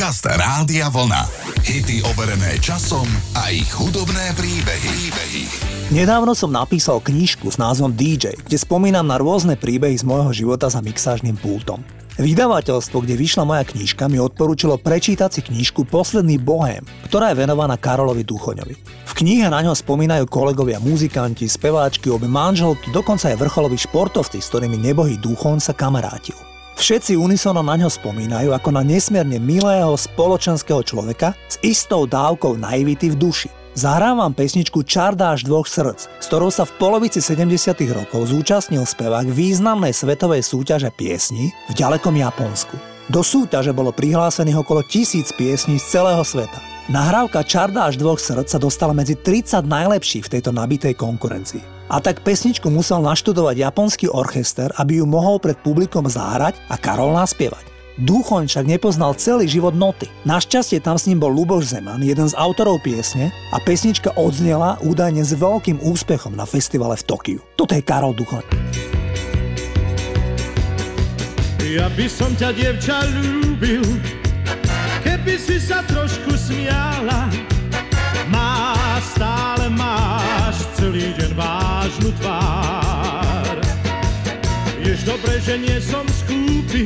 Podcast Rádia Vlna. Hity overené časom a ich hudobné príbehy. príbehy. Nedávno som napísal knižku s názvom DJ, kde spomínam na rôzne príbehy z môjho života za mixážnym pultom. Vydavateľstvo, kde vyšla moja knižka, mi odporúčilo prečítať si knižku Posledný bohém, ktorá je venovaná Karolovi Duchoňovi. V knihe na ňo spomínajú kolegovia muzikanti, speváčky, obe manželky, dokonca aj vrcholoví športovci, s ktorými nebohý Duchoň sa kamarátil. Všetci unisono na ňo spomínajú ako na nesmierne milého spoločenského človeka s istou dávkou naivity v duši. Zahrám vám pesničku Čardáš dvoch srdc, s ktorou sa v polovici 70 rokov zúčastnil spevák významnej svetovej súťaže piesni v ďalekom Japonsku. Do súťaže bolo prihlásených okolo tisíc piesní z celého sveta. Nahrávka Čardáš dvoch srdc sa dostala medzi 30 najlepších v tejto nabitej konkurencii. A tak pesničku musel naštudovať japonský orchester, aby ju mohol pred publikom zahrať a Karol naspievať. Duchoň však nepoznal celý život noty. Našťastie tam s ním bol Luboš Zeman, jeden z autorov piesne a pesnička odznela údajne s veľkým úspechom na festivale v Tokiu. Toto je Karol Duchoň. Ja by som ťa, dievča, ľúbil, Jež dobre, že nie som skúpi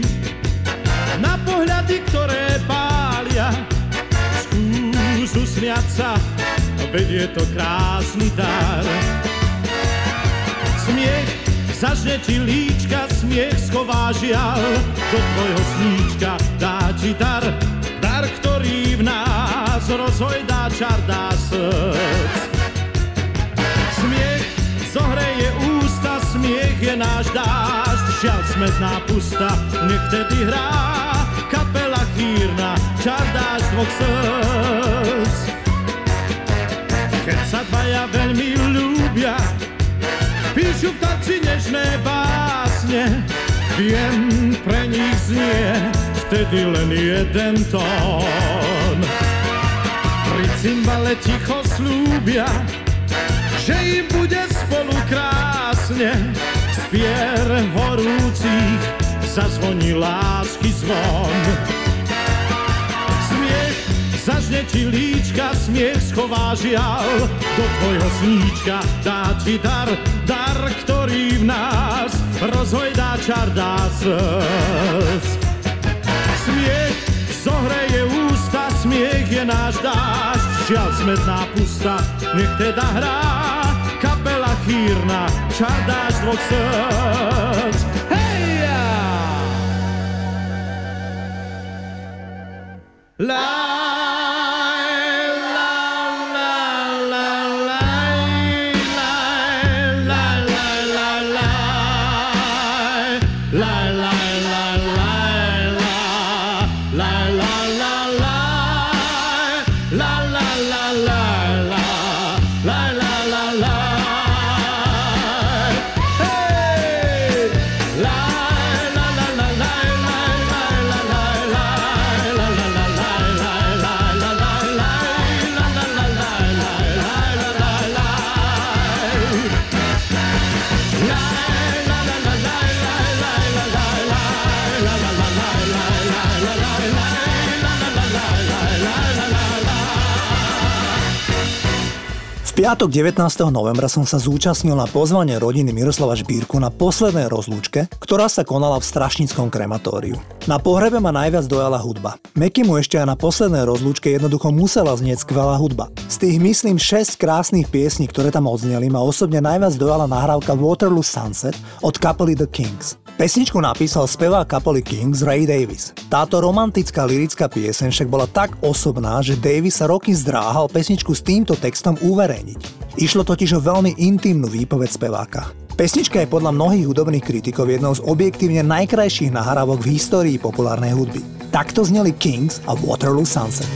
na pohľady, ktoré pália. Skús usmiať sa, veď je to krásny dar. Smiech zažne ti líčka, smiech schová žial, do tvojho sníčka dá ti dar, dar, ktorý v nás rozhojdá čar dá srdc zohreje ústa, smiech je náš dážď, žiaľ smetná pusta, nech tedy hrá kapela chýrna, čar dáš dvoch srdc. Keď sa dvaja veľmi ľúbia, píšu v tanci nežné básne, viem, pre nich znie vtedy len jeden tón. Pri cymbale ticho slúbia, že im bude spolu krásne spier horúcich zazvoní lásky zvon. Smiech zažne ti líčka, smiech schová žial, do tvojho sníčka dá ti dar, dar, ktorý v nás rozhojdá čar dá srdc. Smiech zohreje ústa, smiech je náš dážď, žiaľ smetná pusta, nech teda hrá kapela chýrna, čardáš dvoch srdc. Hej! La piatok 19. novembra som sa zúčastnil na pozvanie rodiny Miroslava Žbírku na poslednej rozlúčke, ktorá sa konala v Strašnickom krematóriu. Na pohrebe ma najviac dojala hudba. Meky mu ešte aj na poslednej rozlúčke jednoducho musela znieť skvelá hudba. Z tých myslím 6 krásnych piesní, ktoré tam odzneli, ma osobne najviac dojala nahrávka Waterloo Sunset od kapely The Kings. Pesničku napísal spevák kapely Kings Ray Davis. Táto romantická lirická pieseň však bola tak osobná, že Davis sa roky zdráhal pesničku s týmto textom uverejniť. Išlo totiž o veľmi intimnú výpoveď speváka. Pesnička je podľa mnohých hudobných kritikov jednou z objektívne najkrajších nahrávok v histórii populárnej hudby. Takto zneli Kings a Waterloo Sunset.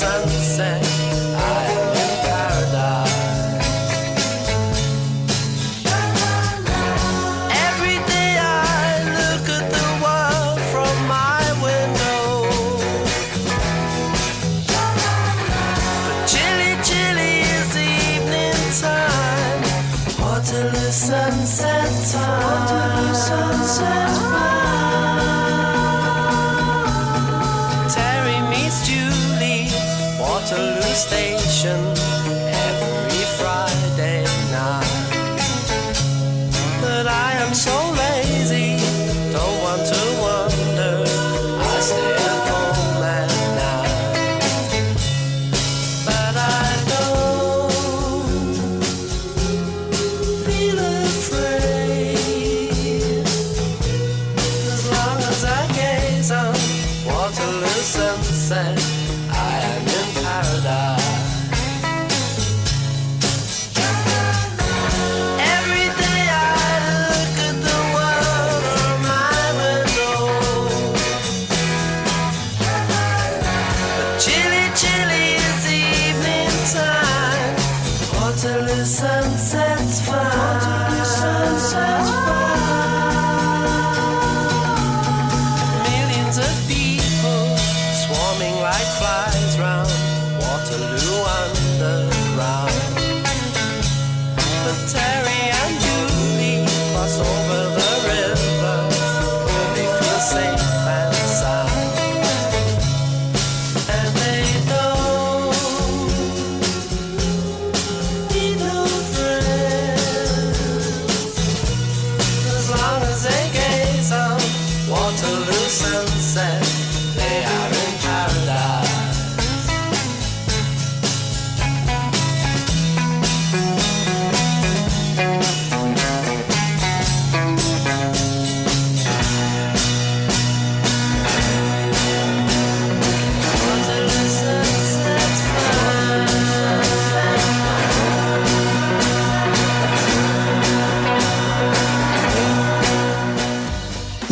sun paradise.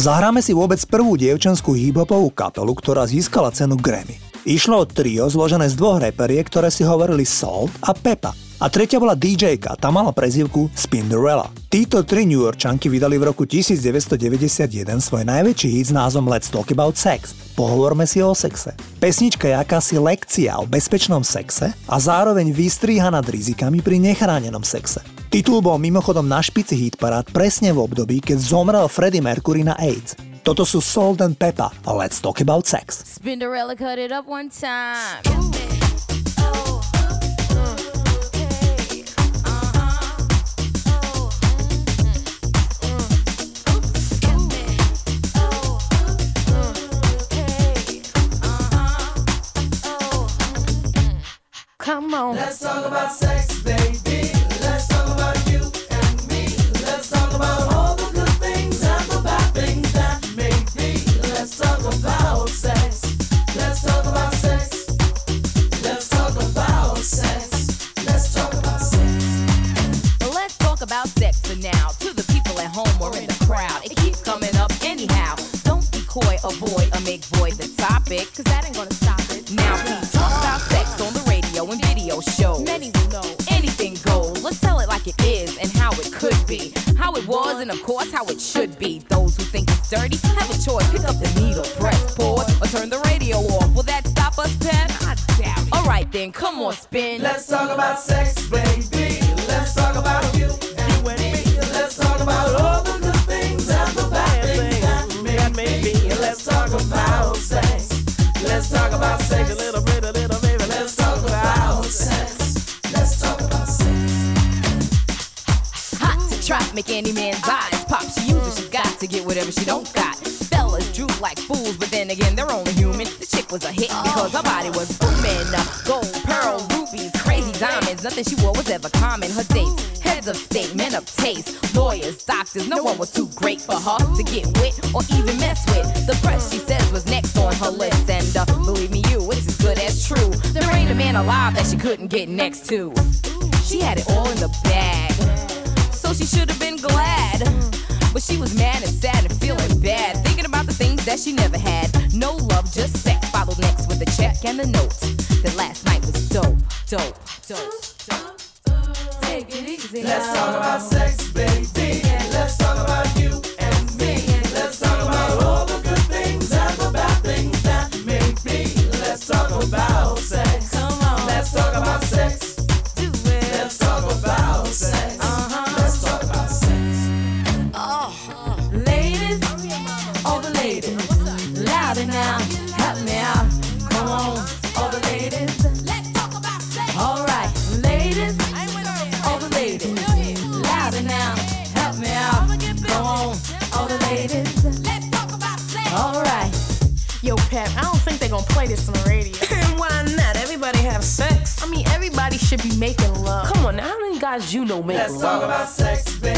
Zahráme si vôbec prvú dievčenskú hip-hopovú kapelu, ktorá získala cenu Grammy. Išlo o trio zložené z dvoch reperiek, ktoré si hovorili Salt a Peppa. A tretia bola dj tá mala prezivku Spinderella. Títo tri New Yorkčanky vydali v roku 1991 svoj najväčší hit s názvom Let's Talk About Sex. Pohovorme si o sexe. Pesnička je akási lekcia o bezpečnom sexe a zároveň vystríha nad rizikami pri nechránenom sexe. Titul bol mimochodom na špici hitparád presne v období, keď zomrel Freddie Mercury na AIDS. Toto sú Salt and Pepper a Let's Talk About Sex. Spinderella cut it up one time. Come on. Let's talk about sex, baby. Alive that she couldn't get next to. She had it all in the bag, so she should have been glad. But she was mad and sad and feeling bad, thinking about the things that she never had. No love, just sex. Followed next with a check and a note. that last night was dope, dope, dope, dope. Take it easy. Let's talk about sex, baby. Now, how many guys you know make Let's love? talk about sex, baby.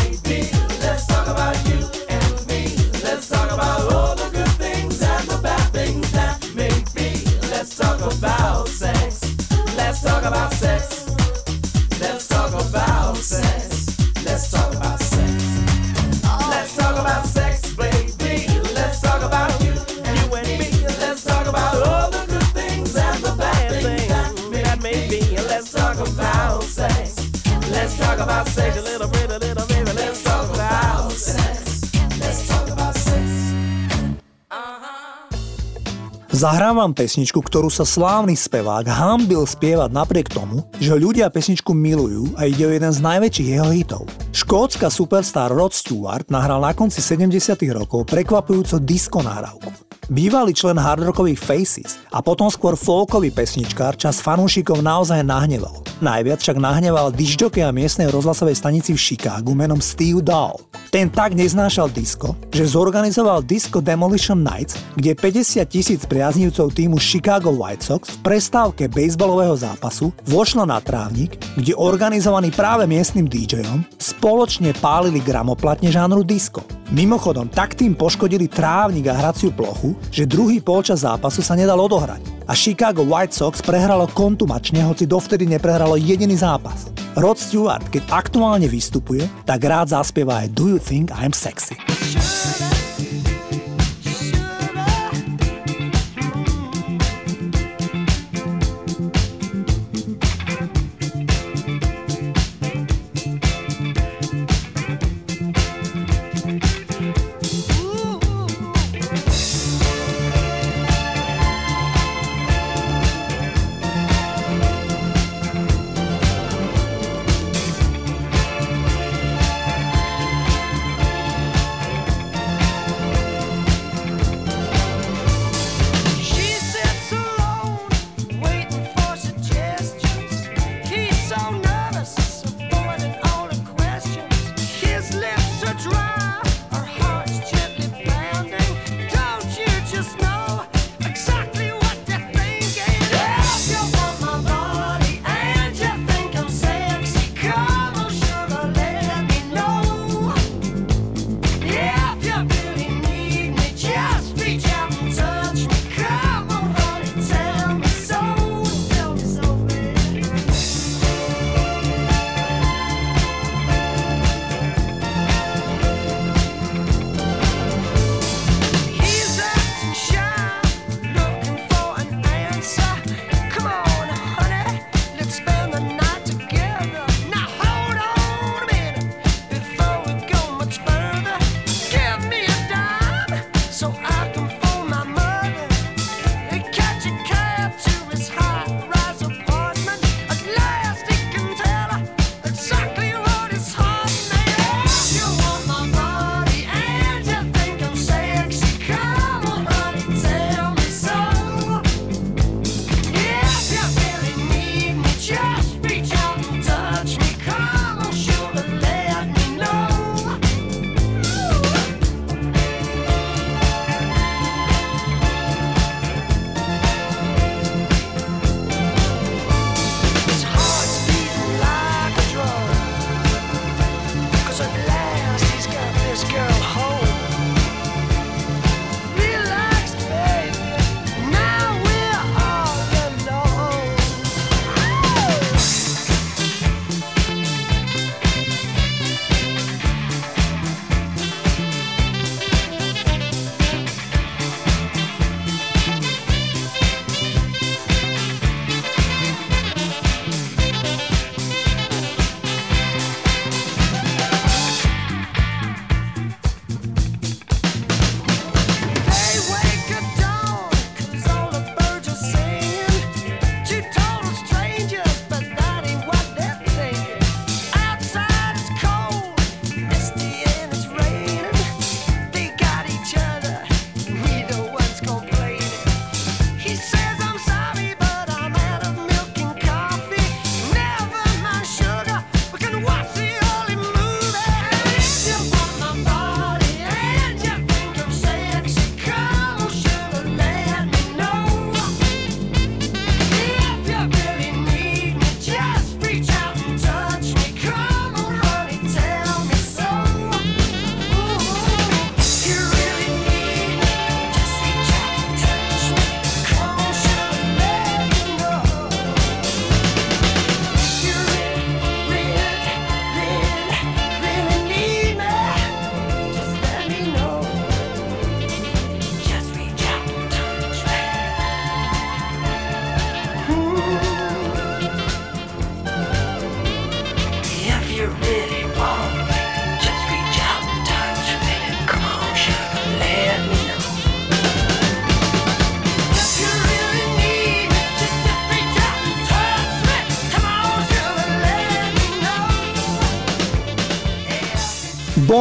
Zahrám vám pesničku, ktorú sa slávny spevák hambil spievať napriek tomu, že ľudia pesničku milujú a ide o jeden z najväčších jeho hitov. Škótska superstar Rod Stewart nahral na konci 70 rokov prekvapujúco disco nahrávku. Bývalý člen hardrockových Faces a potom skôr folkový pesničkár čas fanúšikov naozaj nahneval. Najviac však nahneval a miestnej rozhlasovej stanici v Chicagu menom Steve Dahl. Ten tak neznášal disco, že zorganizoval Disco Demolition Nights, kde 50 tisíc priaznivcov týmu Chicago White Sox v prestávke bejsbalového zápasu vošlo na trávnik, kde organizovaný práve miestnym DJom spoločne pálili gramoplatne žánru disco. Mimochodom, tak tým poškodili trávnik a hraciu plochu, že druhý polčas zápasu sa nedal odohrať a Chicago White Sox prehralo kontumačne, hoci dovtedy neprehralo jediný zápas. Rod Stewart, keď aktuálne vystupuje, tak rád zaspieva aj Do You Think I'm Sexy.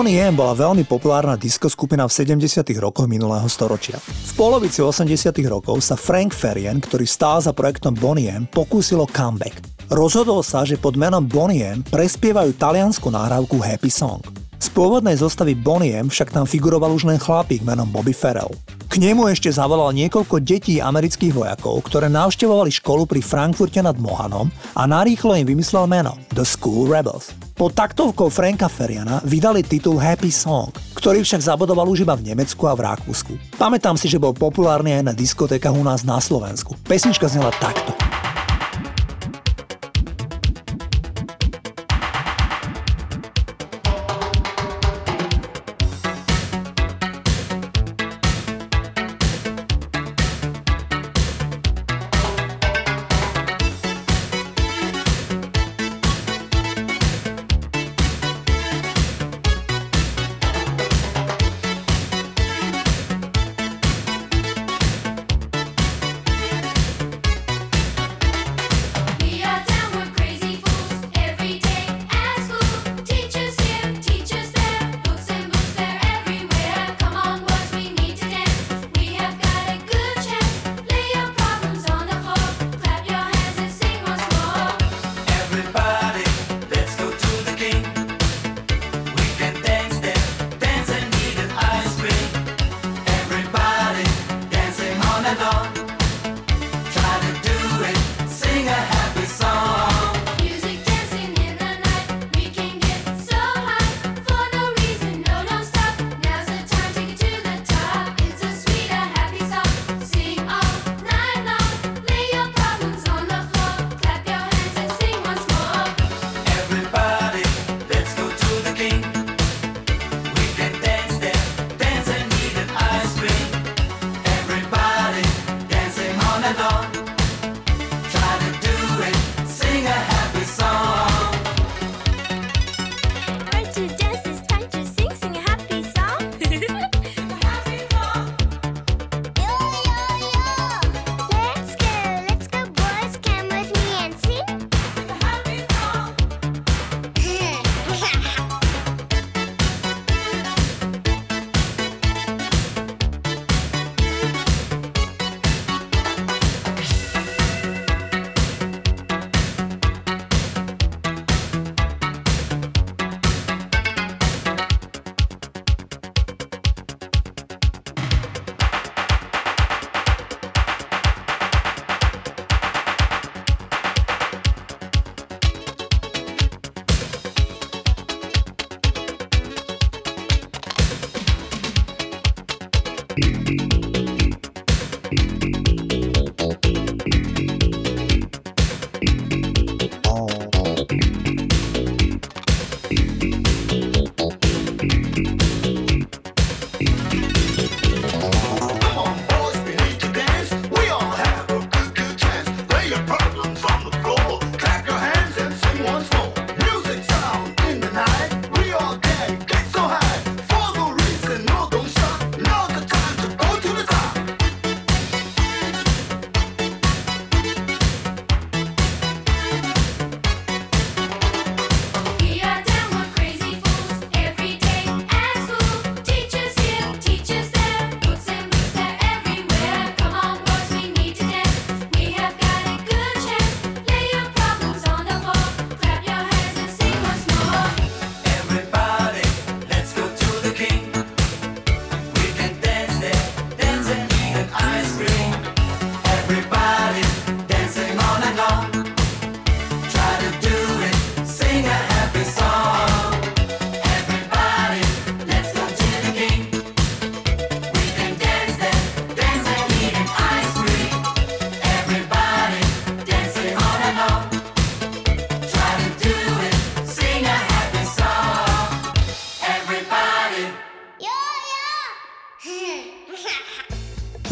Bonnie bola veľmi populárna disco skupina v 70. rokoch minulého storočia. V polovici 80. rokov sa Frank Ferien, ktorý stál za projektom Bonnie M, pokúsilo comeback. Rozhodol sa, že pod menom Bonnie M prespievajú taliansku nahrávku Happy Song. Z pôvodnej zostavy Bonnie však tam figuroval už len chlapík menom Bobby Farrell. K nemu ešte zavolal niekoľko detí amerických vojakov, ktoré navštevovali školu pri Frankfurte nad Mohanom a narýchlo im vymyslel meno The School Rebels. Pod taktovkou Franka Feriana vydali titul Happy Song, ktorý však zabodoval už iba v Nemecku a v Rakúsku. Pamätám si, že bol populárny aj na diskotékach u nás na Slovensku. Pesnička znela takto.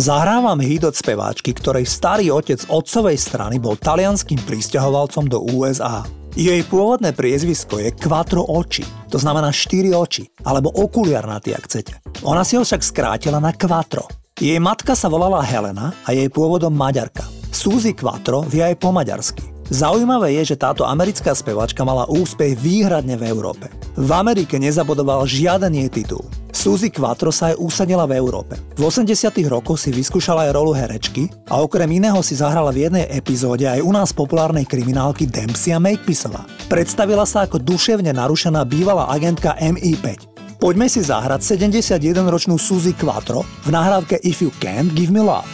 Zahrávam hit od speváčky, ktorej starý otec otcovej strany bol talianským pristahovalcom do USA. Jej pôvodné priezvisko je Quattro Oči, to znamená 4 oči, alebo okuliarnatý, ak chcete. Ona si ho však skrátila na Quattro. Jej matka sa volala Helena a jej pôvodom Maďarka. Suzy Quattro vie aj po maďarsky. Zaujímavé je, že táto americká spevačka mala úspech výhradne v Európe. V Amerike nezabodoval žiaden jej titul. Suzy Quattro sa aj usadila v Európe. V 80 rokoch si vyskúšala aj rolu herečky a okrem iného si zahrala v jednej epizóde aj u nás populárnej kriminálky Dempsey a Makepisová. Predstavila sa ako duševne narušená bývalá agentka MI5. Poďme si zahrať 71-ročnú Suzy Quattro v nahrávke If You Can't Give Me Love.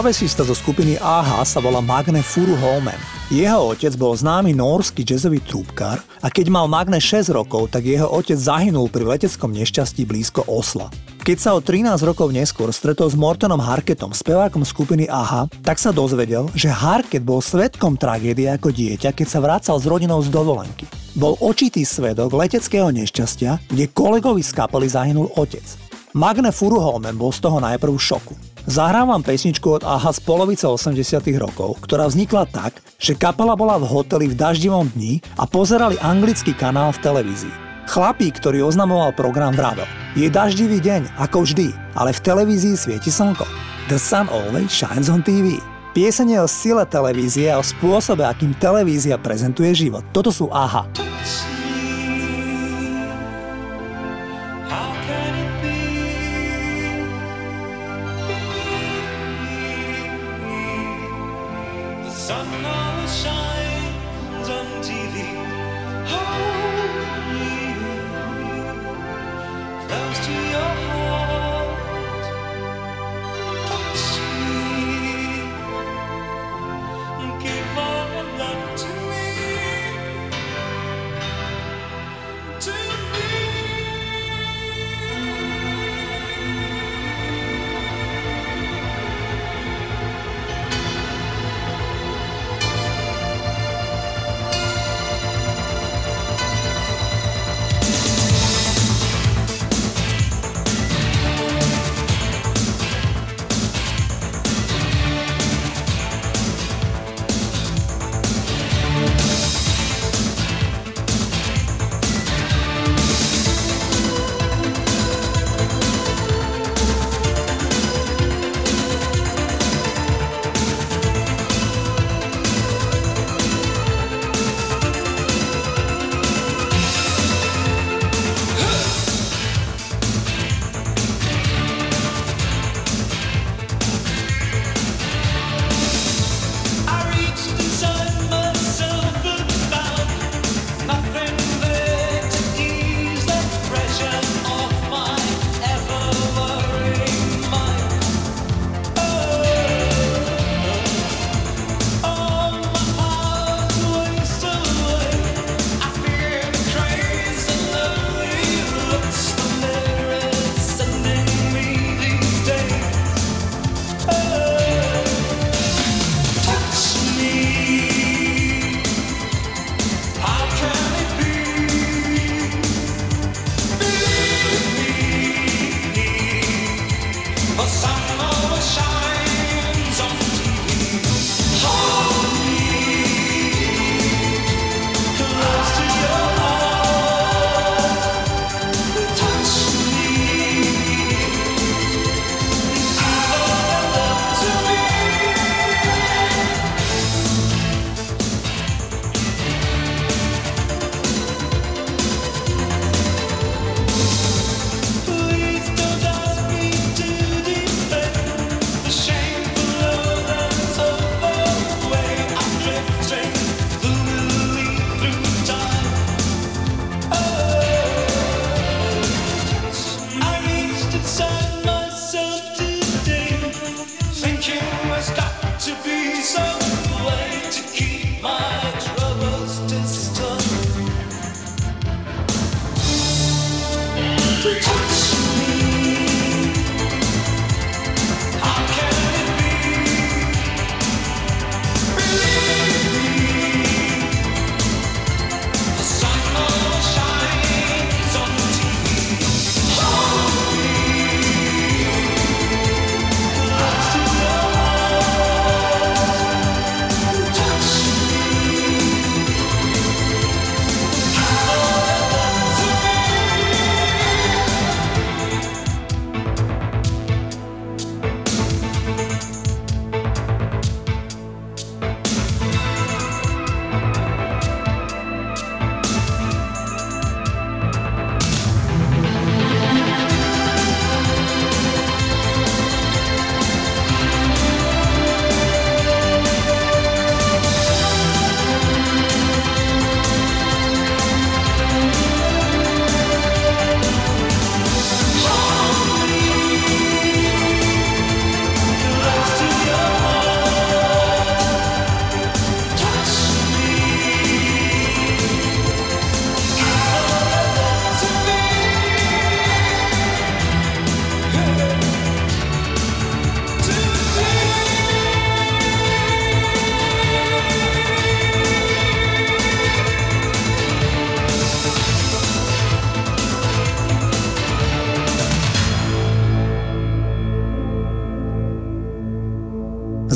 Klávesista zo skupiny AHA sa volá Magne Furu Holmen. Jeho otec bol známy nórsky jazzový trúbkar a keď mal Magne 6 rokov, tak jeho otec zahynul pri leteckom nešťastí blízko Osla. Keď sa o 13 rokov neskôr stretol s Mortonom Harketom, spevákom skupiny AHA, tak sa dozvedel, že Harket bol svetkom tragédie ako dieťa, keď sa vracal s rodinou z dovolenky. Bol očitý svedok leteckého nešťastia, kde kolegovi z kapely zahynul otec. Magne Furuholmen bol z toho najprv v šoku. Zahrávam pesničku od AHA z polovice 80 rokov, ktorá vznikla tak, že kapela bola v hoteli v daždivom dni a pozerali anglický kanál v televízii. Chlapík, ktorý oznamoval program vravel. Je daždivý deň, ako vždy, ale v televízii svieti slnko. The sun always shines on TV. Pieseň je o sile televízie a o spôsobe, akým televízia prezentuje život. Toto sú AHA.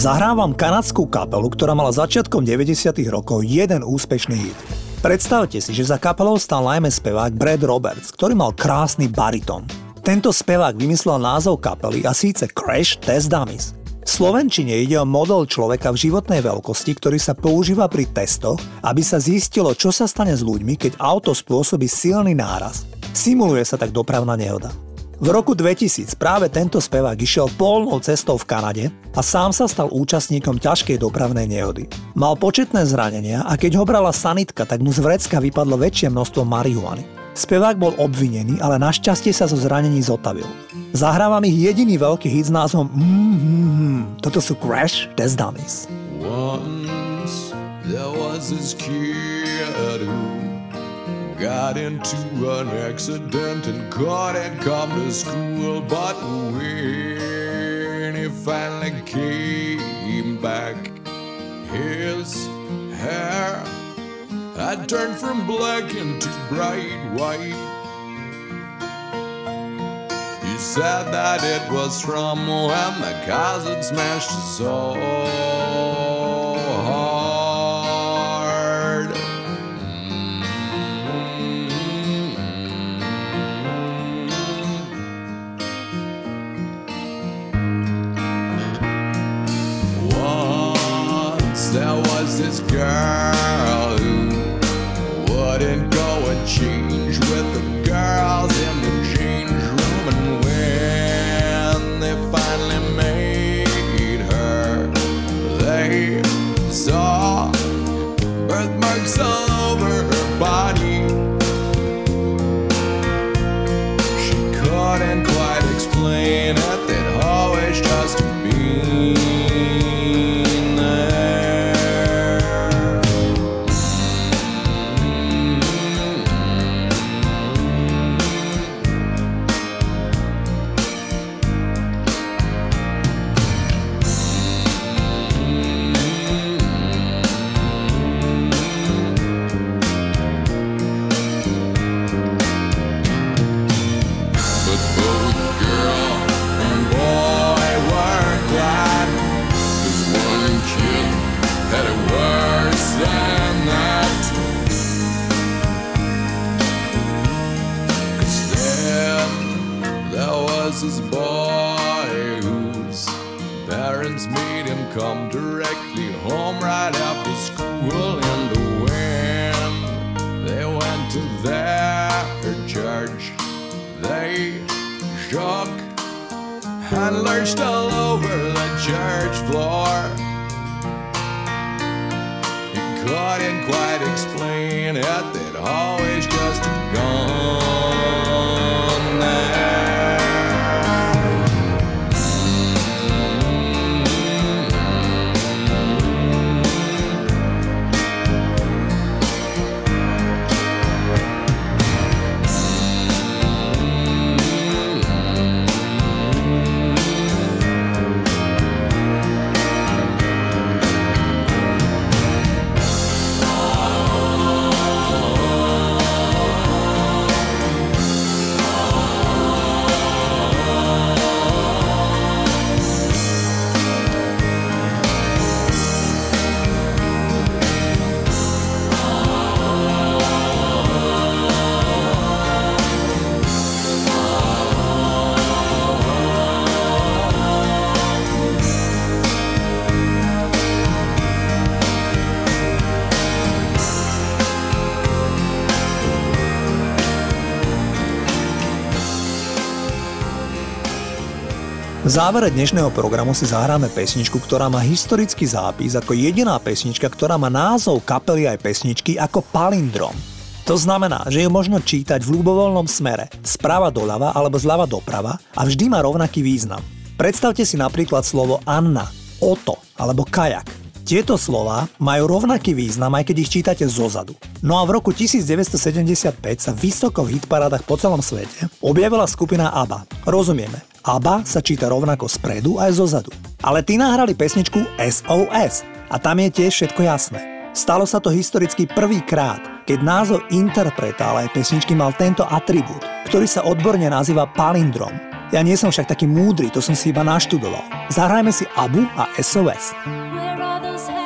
Zahrávam kanadskú kapelu, ktorá mala začiatkom 90. rokov jeden úspešný hit. Predstavte si, že za kapelou stal najmä spevák Brad Roberts, ktorý mal krásny bariton. Tento spevák vymyslel názov kapely a síce Crash Test Dummies. V Slovenčine ide o model človeka v životnej veľkosti, ktorý sa používa pri testoch, aby sa zistilo, čo sa stane s ľuďmi, keď auto spôsobí silný náraz. Simuluje sa tak dopravná nehoda. V roku 2000 práve tento spevák išiel polnou cestou v Kanade a sám sa stal účastníkom ťažkej dopravnej nehody. Mal početné zranenia a keď ho brala sanitka, tak mu z vrecka vypadlo väčšie množstvo marihuany. Spevák bol obvinený, ale našťastie sa zo zranení zotavil. Zahrávam ich jediný veľký hit s názvom mm-hmm. Toto sú Crash Test Dummies. Once there was this kid who got into an accident and couldn't come to school. But when he finally came back, his hair had turned from black into bright white. He said that it was from when the cars had smashed his soul was V závere dnešného programu si zahráme pesničku, ktorá má historický zápis ako jediná pesnička, ktorá má názov kapely aj pesničky ako palindrom. To znamená, že ju možno čítať v ľubovoľnom smere, sprava doľava alebo zľava doprava a vždy má rovnaký význam. Predstavte si napríklad slovo Anna, Oto alebo kajak. Tieto slova majú rovnaký význam, aj keď ich čítate zozadu. No a v roku 1975 sa vysoko v hitparádach po celom svete objavila skupina ABBA. Rozumieme, ABBA sa číta rovnako spredu aj zozadu. Ale tí nahrali pesničku SOS a tam je tiež všetko jasné. Stalo sa to historicky prvýkrát, keď názov interpreta, ale aj pesničky mal tento atribút, ktorý sa odborne nazýva palindrom. Ja nie som však taký múdry, to som si iba naštudoval. Zahrajme si ABU a SOS. Where are those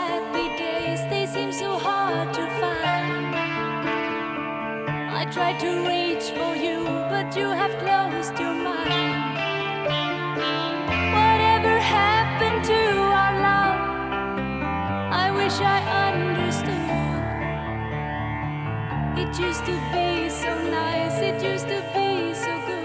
wish I understood. It used to be so nice, it used to be so good.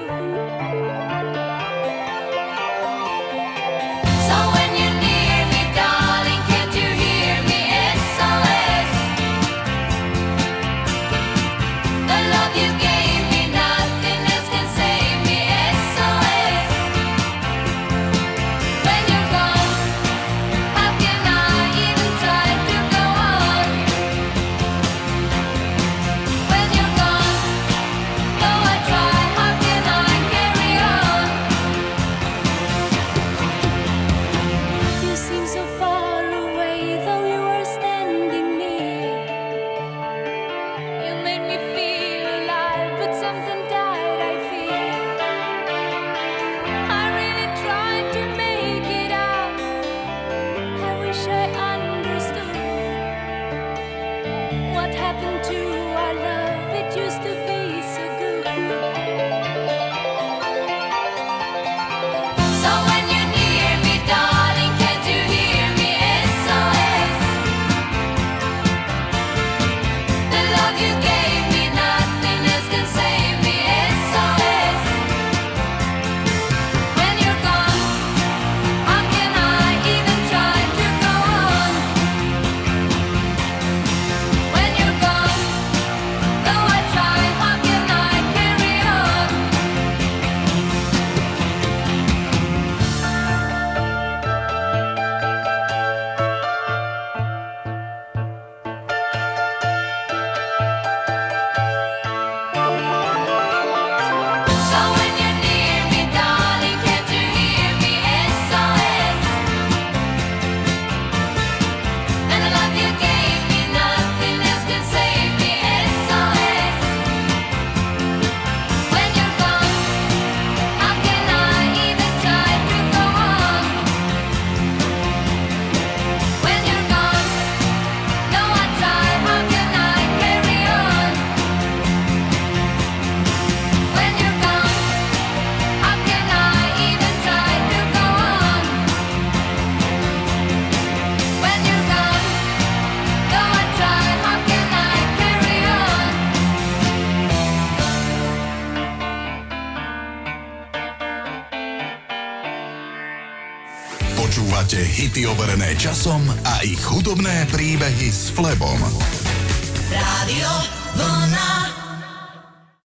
Časom a ich hudobné príbehy s Flebom. Rádio.